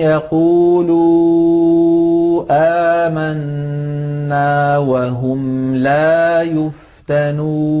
يقولوا آمنا وهم لا يفتنون.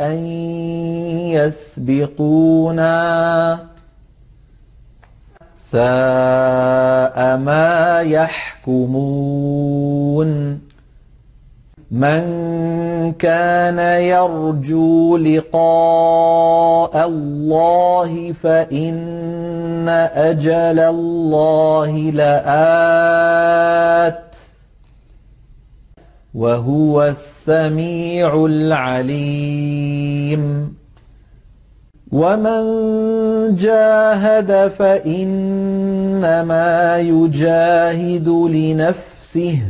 أن يسبقونا. ساء ما يحكمون. من كان يرجو لقاء الله فإن أجل الله لآت. وهو السميع العليم. ومن جاهد فإنما يجاهد لنفسه.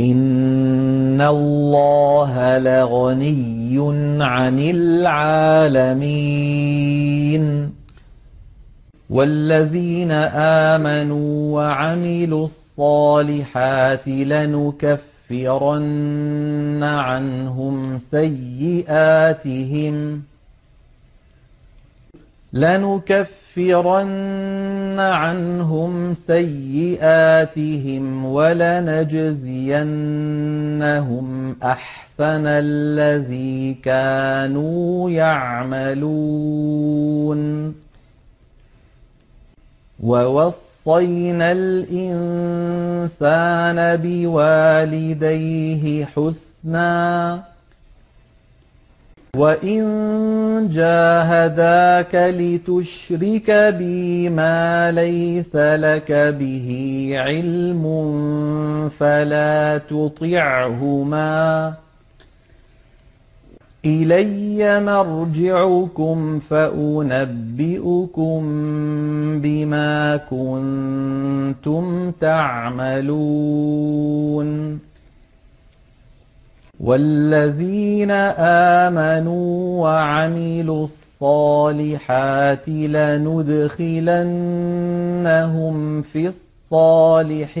إن الله لغني عن العالمين. والذين آمنوا وعملوا الصالحات لنكفرن عنهم سيئاتهم. لنكفرن عنهم سيئاتهم ولنجزينهم أحسن الذي كانوا يعملون. ووصينا الإنسان بوالديه حسناً وإن جاهداك لتشرك بي ما ليس لك به علم فلا تطعهما إلي مرجعكم فأنبئكم بما كنتم تعملون والذين آمنوا وعملوا الصالحات لندخلنهم في الصالحين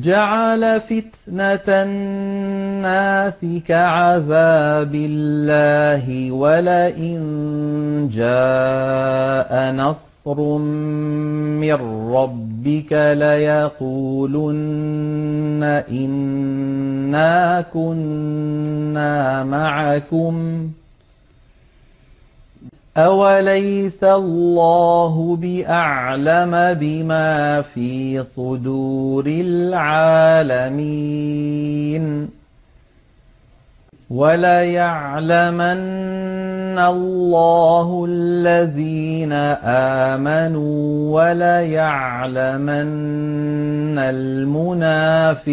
جعل فتنة الناس كعذاب الله ولئن جاء نصر من ربك ليقولن إنا كنا معكم. أوليس الله بأعلم بما في صدور العالمين وليعلمن الله الذين آمنوا وليعلمن المنافقين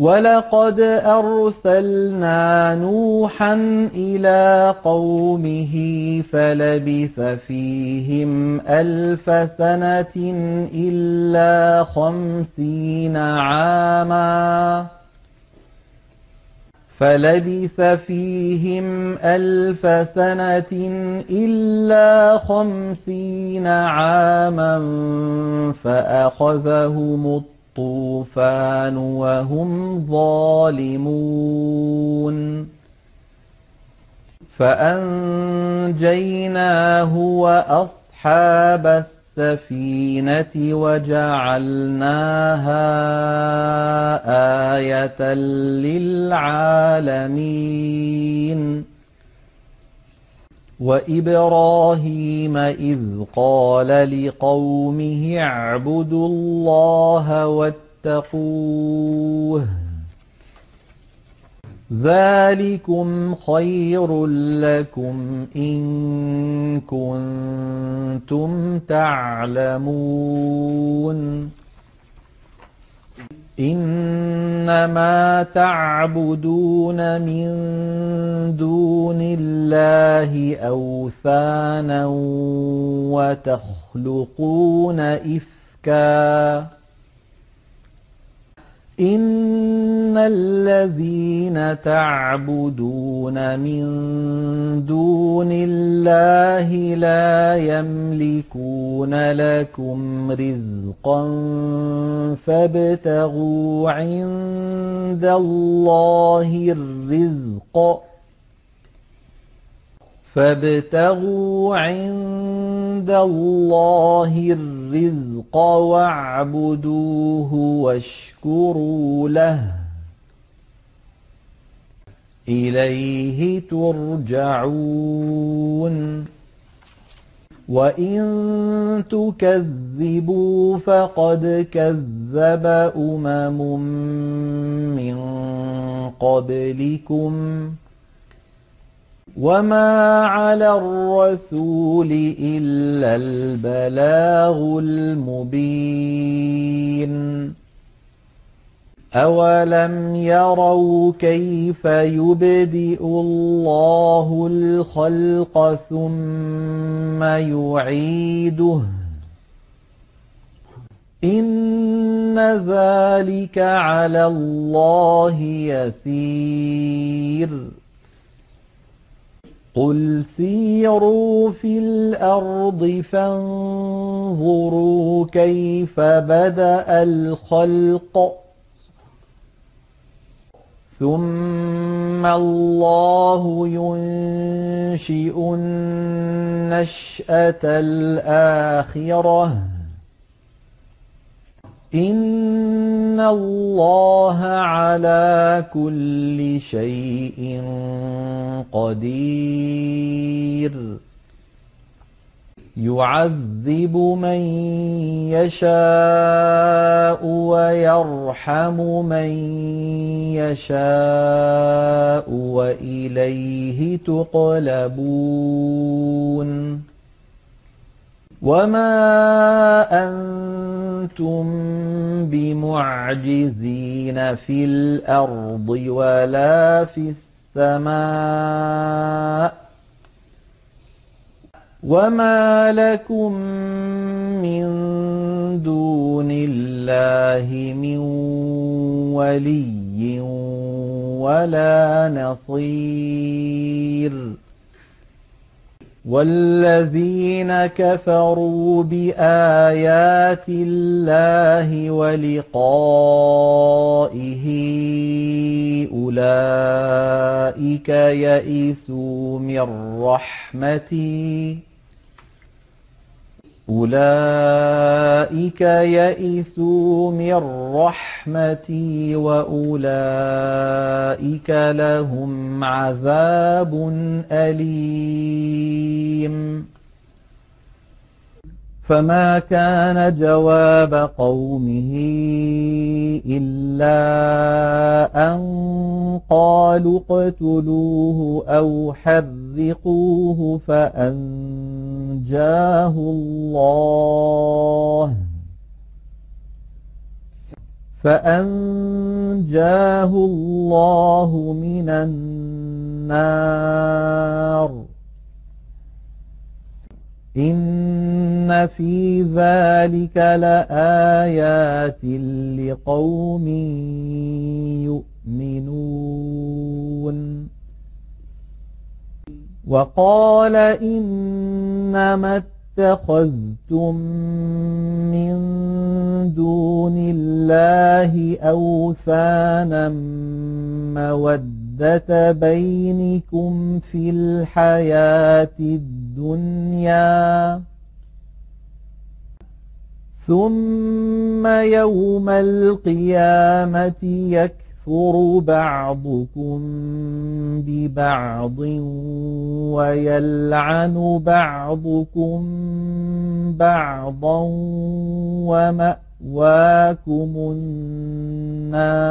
ولقد أرسلنا نوحا إلى قومه فلبث فيهم ألف سنة إلا خمسين عاما فلبث فيهم ألف سنة إلا خمسين عاما فأخذهم الطيب الطوفان وهم ظالمون. فأنجيناه وأصحاب السفينة وجعلناها آية للعالمين. وإبراهيم إذ قال لقومه اعبدوا الله واتقوه. ذلكم خير لكم إن كنتم تعلمون. إنما تعبدون من دون الله أوثانا وتخلقون إفكاً. الذين تعبدون من دون الله لا يملكون لكم رزقا فابتغوا عند الله الرزق فابتغوا عند الله الرزق واعبدوه واشكروا له إليه ترجعون. وإن تكذبوا فقد كذب أمم من قبلكم. وما على الرسول إلا البلاغ المبين. أولم يروا كيف يبدئ الله الخلق ثم يعيده إن ذلك على الله يسير قل سيروا في الأرض فانظروا كيف بدأ الخلق ثم الله ينشئ النشأة الآخرة. إن الله على كل شيء قدير. يعذب من يشاء ويرحم من يشاء وإليه تقلبون وما أنتم بمعجزين في الأرض ولا في السماء وما لكم من دون الله من ولي ولا نصير والذين كفروا بآيات الله ولقائه أولئك يئسوا من رحمتي أولئك يئسوا من رحمتي وأولئك لهم عذاب أليم. فما كان جواب قومه إلا أن قالوا اقتلوه أو حرقوه فأنجاه الله فأنجاه الله من النار إن في ذلك لآيات لقوم يؤمنون وقال إنما اتخذتم من دون الله أوثانا مودة بينكم في الحياة الدنيا. ثم يوم القيامة يكفر بعضكم ببعض ويلعن بعضكم بعضا ومأواكم النار.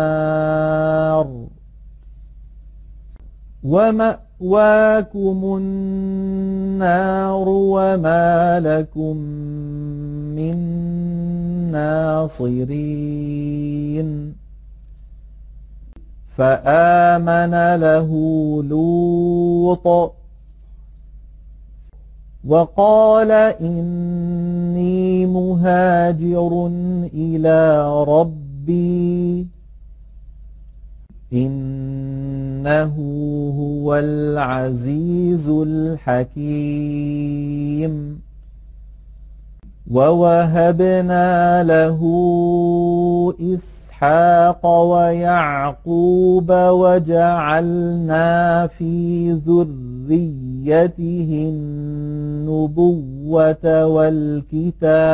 ومأواكم النار وما لكم من ناصرين فآمن له لوط وقال إني مهاجر إلى ربي إنه هو العزيز الحكيم. ووهبنا له إسحاق ويعقوب وجعلنا في ذريته النبوة والكتاب.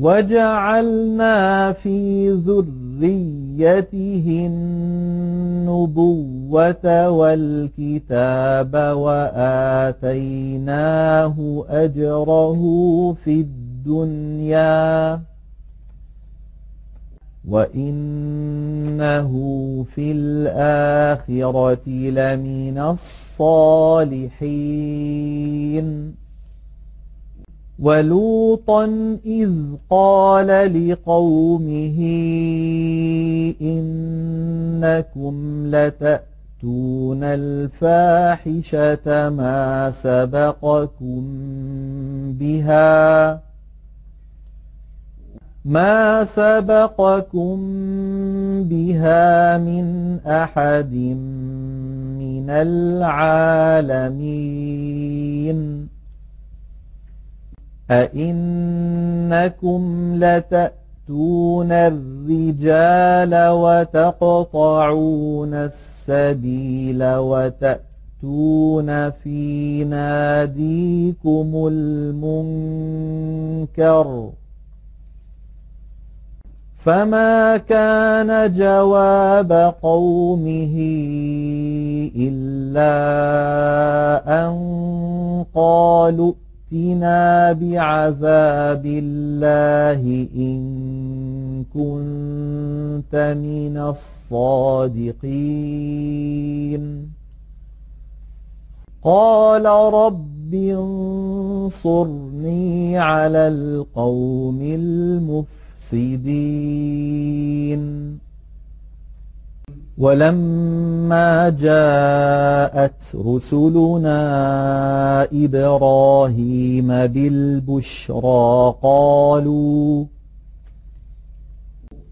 وجعلنا في ذريته النبوة والكتاب وآتيناه أجره في الدنيا. وإنه في الآخرة لمن الصالحين. ولوطا إذ قال لقومه إنكم لتأتون تأتون الفاحشة ما سبقكم بها ما سبقكم بها من أحد من العالمين أئنكم لتأتون الرجال وتقطعون السبيل وتأتون في ناديكم المنكر فما كان جواب قومه إلا أن قالوا ائتنا بعذاب الله إن كنت من الصادقين قال رب انصرني على القوم المفسدين مفسدين ولما جاءت رسلنا إبراهيم بالبشرى قالوا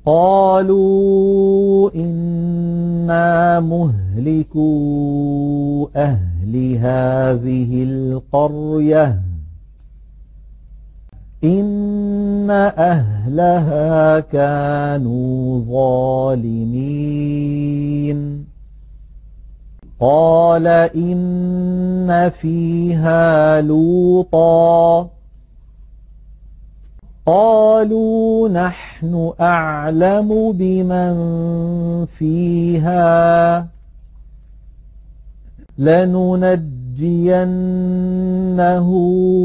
قالوا إنا مهلكو أهل هذه القرية. إن أهلها كانوا ظالمين قال إن فيها لوطا قالوا نحن أعلم بمن فيها لننجينه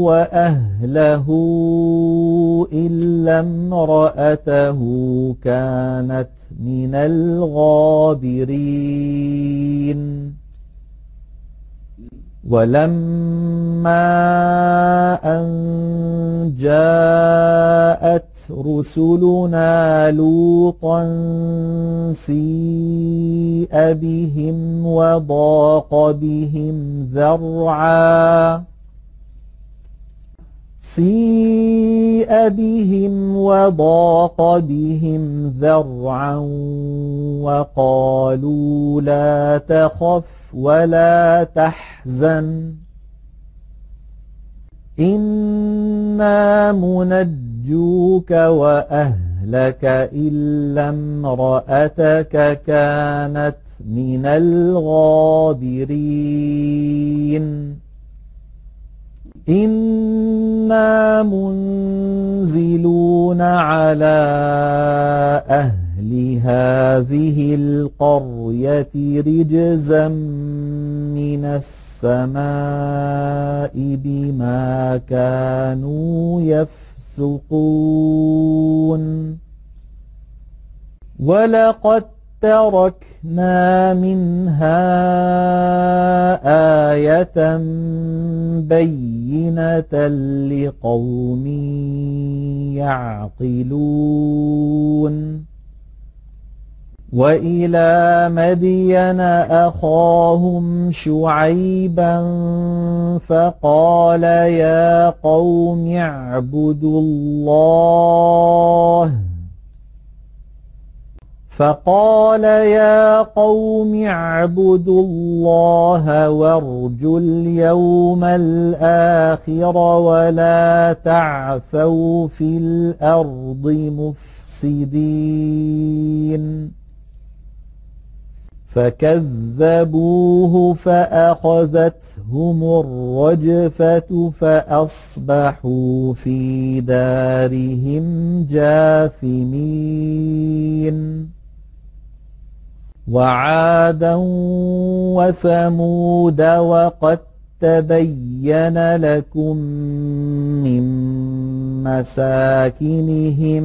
وأهله إلا امرأته كانت من الغابرين. ولما أن جاءت رسلنا لوطا سيء بهم وضاق بهم ذرعا. سيء بهم وضاق بهم ذرعا وقالوا لا تخف ولا تحزن. إنا منجوك وأهلك إلا امرأتك كانت من الغابرين. إنا منزلون على أهل هذه القرية رجزا من السماء بما كانوا يفسقون. ولقد تركنا منها آية بينة لقوم يعقلون. وإلى مدين أخاهم شعيبا فقال يا قوم اعبدوا الله. فقال يا قوم اعبدوا الله وارجوا اليوم الآخر ولا تعثوا في الأرض مفسدين. فكذبوه فأخذتهم الرجفة فأصبحوا في دارهم جاثمين. وعادا وثمود وقد تبين لكم من مساكنهم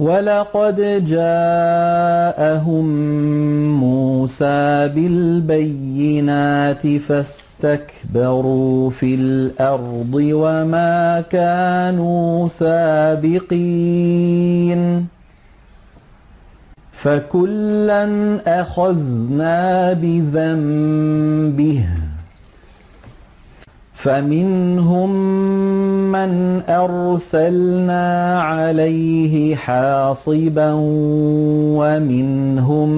ولقد جاءهم موسى بالبينات فاستكبروا في الأرض وما كانوا سابقين. فكلا أخذنا بذنبه فمنهم من أرسلنا عليه حاصبا ومنهم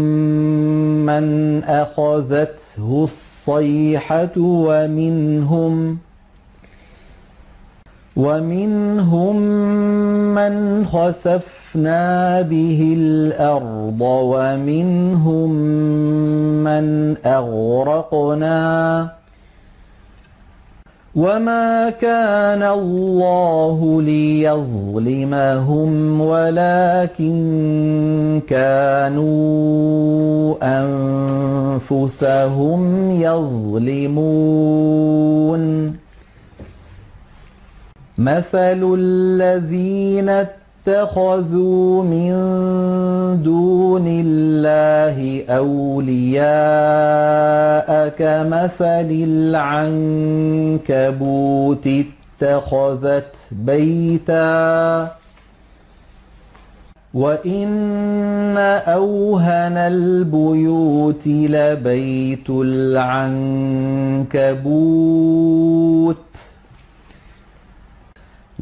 من أخذته الصيحة ومنهم ومنهم من خسفنا به الأرض ومنهم من أغرقنا وما كان الله ليظلمهم ولكن كانوا أنفسهم يظلمون. مثل الذين اتخذوا من دون الله أولياء كمثل العنكبوت اتخذت بيتا. وإن أوهن البيوت لبيت العنكبوت.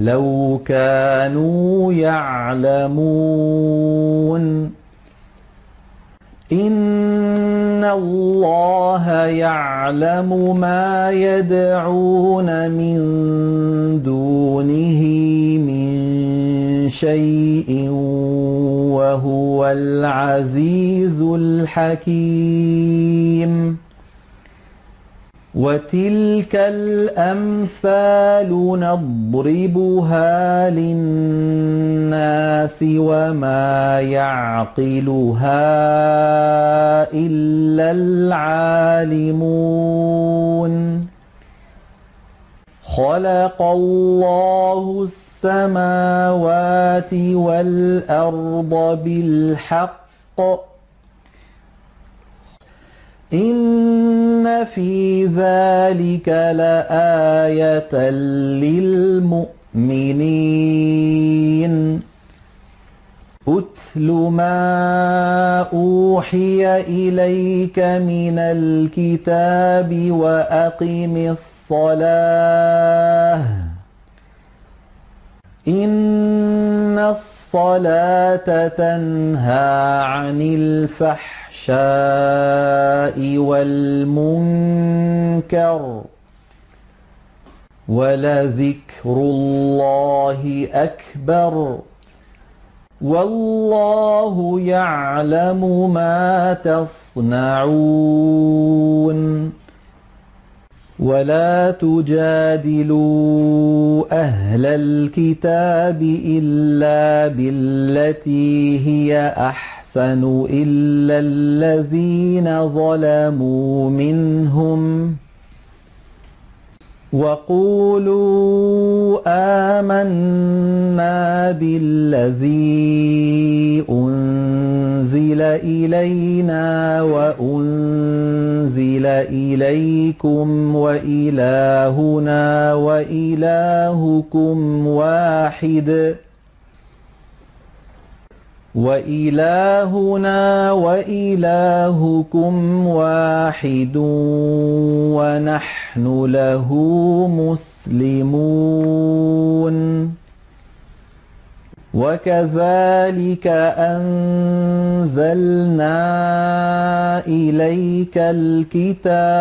لو كانوا يعلمون. إن الله يعلم ما يدعون من دونه من شيء وهو العزيز الحكيم. وتلك الأمثال نضربها للناس وما يعقلها إلا العالمون خلق الله السماوات والأرض بالحق إن في ذلك لآية للمؤمنين أتل ما أوحي إليك من الكتاب وأقم الصلاة إن الصلاة تنهى عن الفحش الفحشاء والمنكر ولذكر الله أكبر والله يعلم ما تصنعون ولا تجادلوا أهل الكتاب إلا بالتي هي أحسن أحسن إلا الذين ظلموا منهم وقولوا آمنا بالذي أنزل إلينا وأنزل إليكم وإلهنا وإلهكم واحد ۖ وإلهنا وإلهكم واحد ونحن له مسلمون. وكذلك أنزلنا إليك الكتاب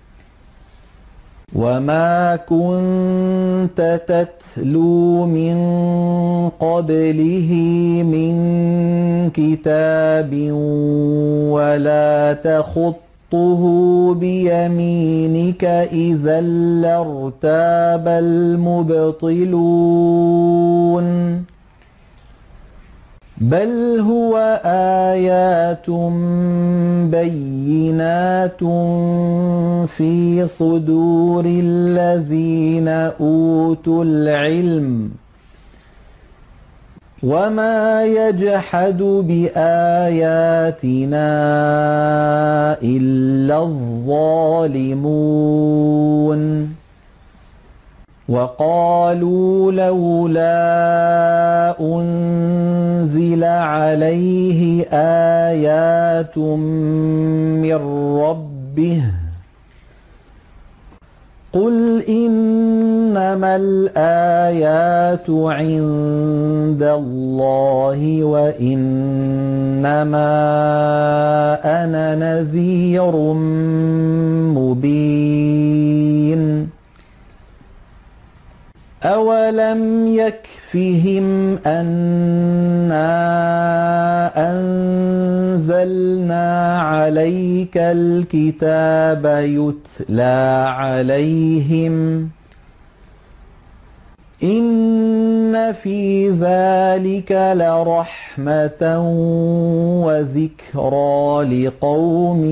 وما كنت تتلو من قبله من كتاب ولا تخطه بيمينك إذا لارتاب المبطلون بل هو آيات بينات في صدور الذين أوتوا العلم وما يجحد بآياتنا إلا الظالمون وقالوا لولا أنزل عليه آيات من ربه قل إنما الآيات عند الله وإنما أنا نذير مبين أولم يكفهم أنا أنزلنا عليك الكتاب يتلى عليهم إن في ذلك لرحمة وذكرى لقوم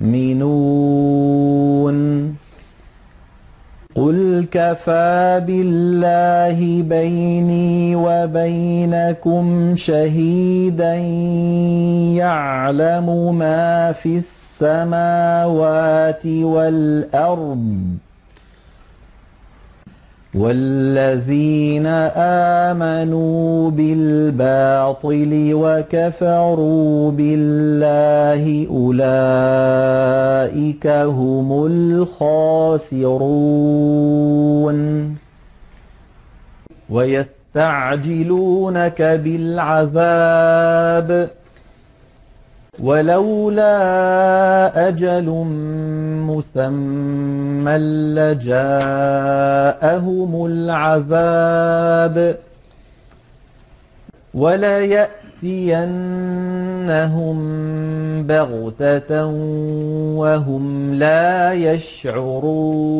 يؤمنون قل كفى بالله بيني وبينكم شهيدا يعلم ما في السماوات والأرض والذين آمنوا بالباطل وكفروا بالله أولئك هم الخاسرون. ويستعجلونك بالعذاب. ولولا أجل مسمى لجاءهم العذاب وليأتينهم بغتة وهم لا يشعرون.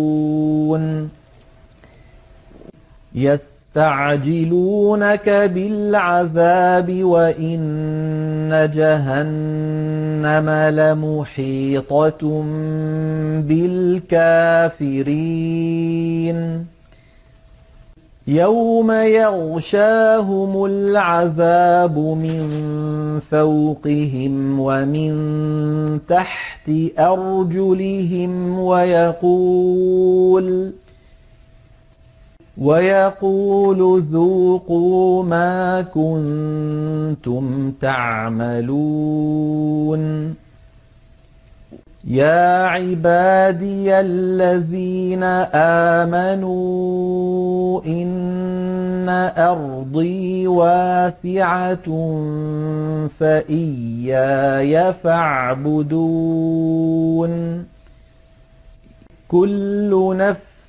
يس يستعجلونك بالعذاب وإن جهنم لمحيطة بالكافرين. يوم يغشاهم العذاب من فوقهم ومن تحت أرجلهم ويقول ويقول ذوقوا ما كنتم تعملون. يا عبادي الذين آمنوا إن أرضي واسعة فإياي فاعبدون. كل نفس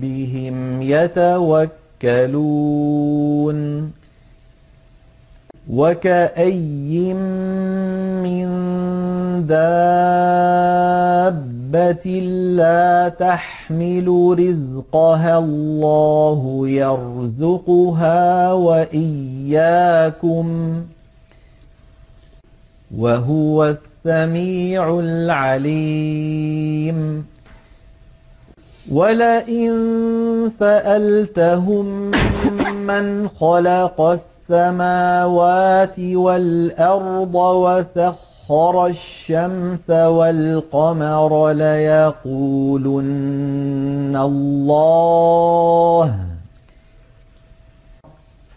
ربهم يتوكلون وكأي من دابة لا تحمل رزقها الله يرزقها وإياكم وهو السميع العليم ولئن سألتهم من خلق السماوات والأرض وسخر الشمس والقمر ليقولن الله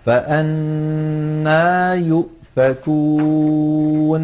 فأنا يؤفكون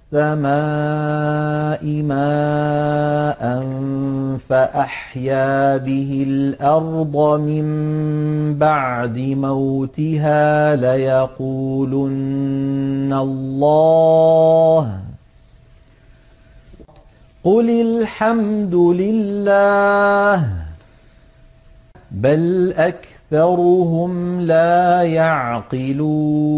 السماء ماء فأحيا به الأرض من بعد موتها ليقولن الله. قل الحمد لله بل أكثرهم لا يعقلون.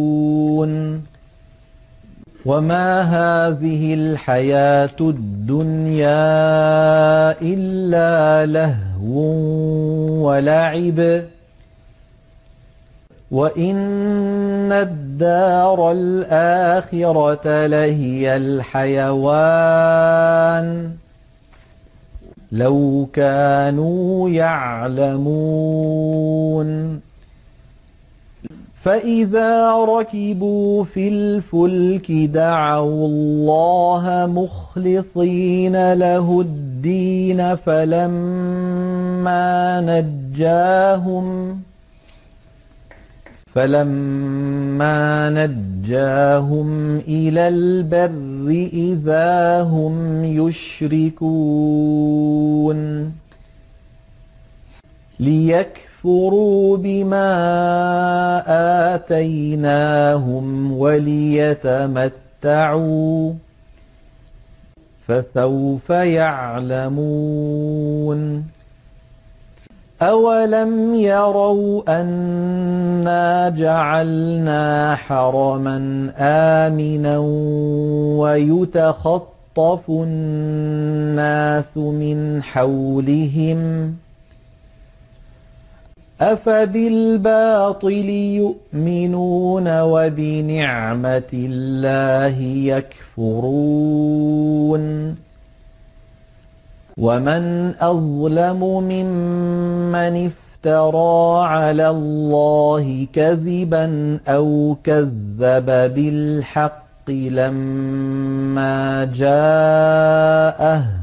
وما هذه الحياة الدنيا إلا لهو ولعب وإن الدار الآخرة لهي الحيوان لو كانوا يعلمون فإذا ركبوا في الفلك دعوا الله مخلصين له الدين فلما نجاهم فلما نجاهم إلى البر إذا هم يشركون ليكفروا بما آتيناهم وليتمتعوا فسوف يعلمون أولم يروا أنا جعلنا حرما آمنا ويتخطف الناس من حولهم أفبالباطل يؤمنون وبنعمة الله يكفرون ومن أظلم ممن افترى على الله كذبا أو كذب بالحق لما جاءه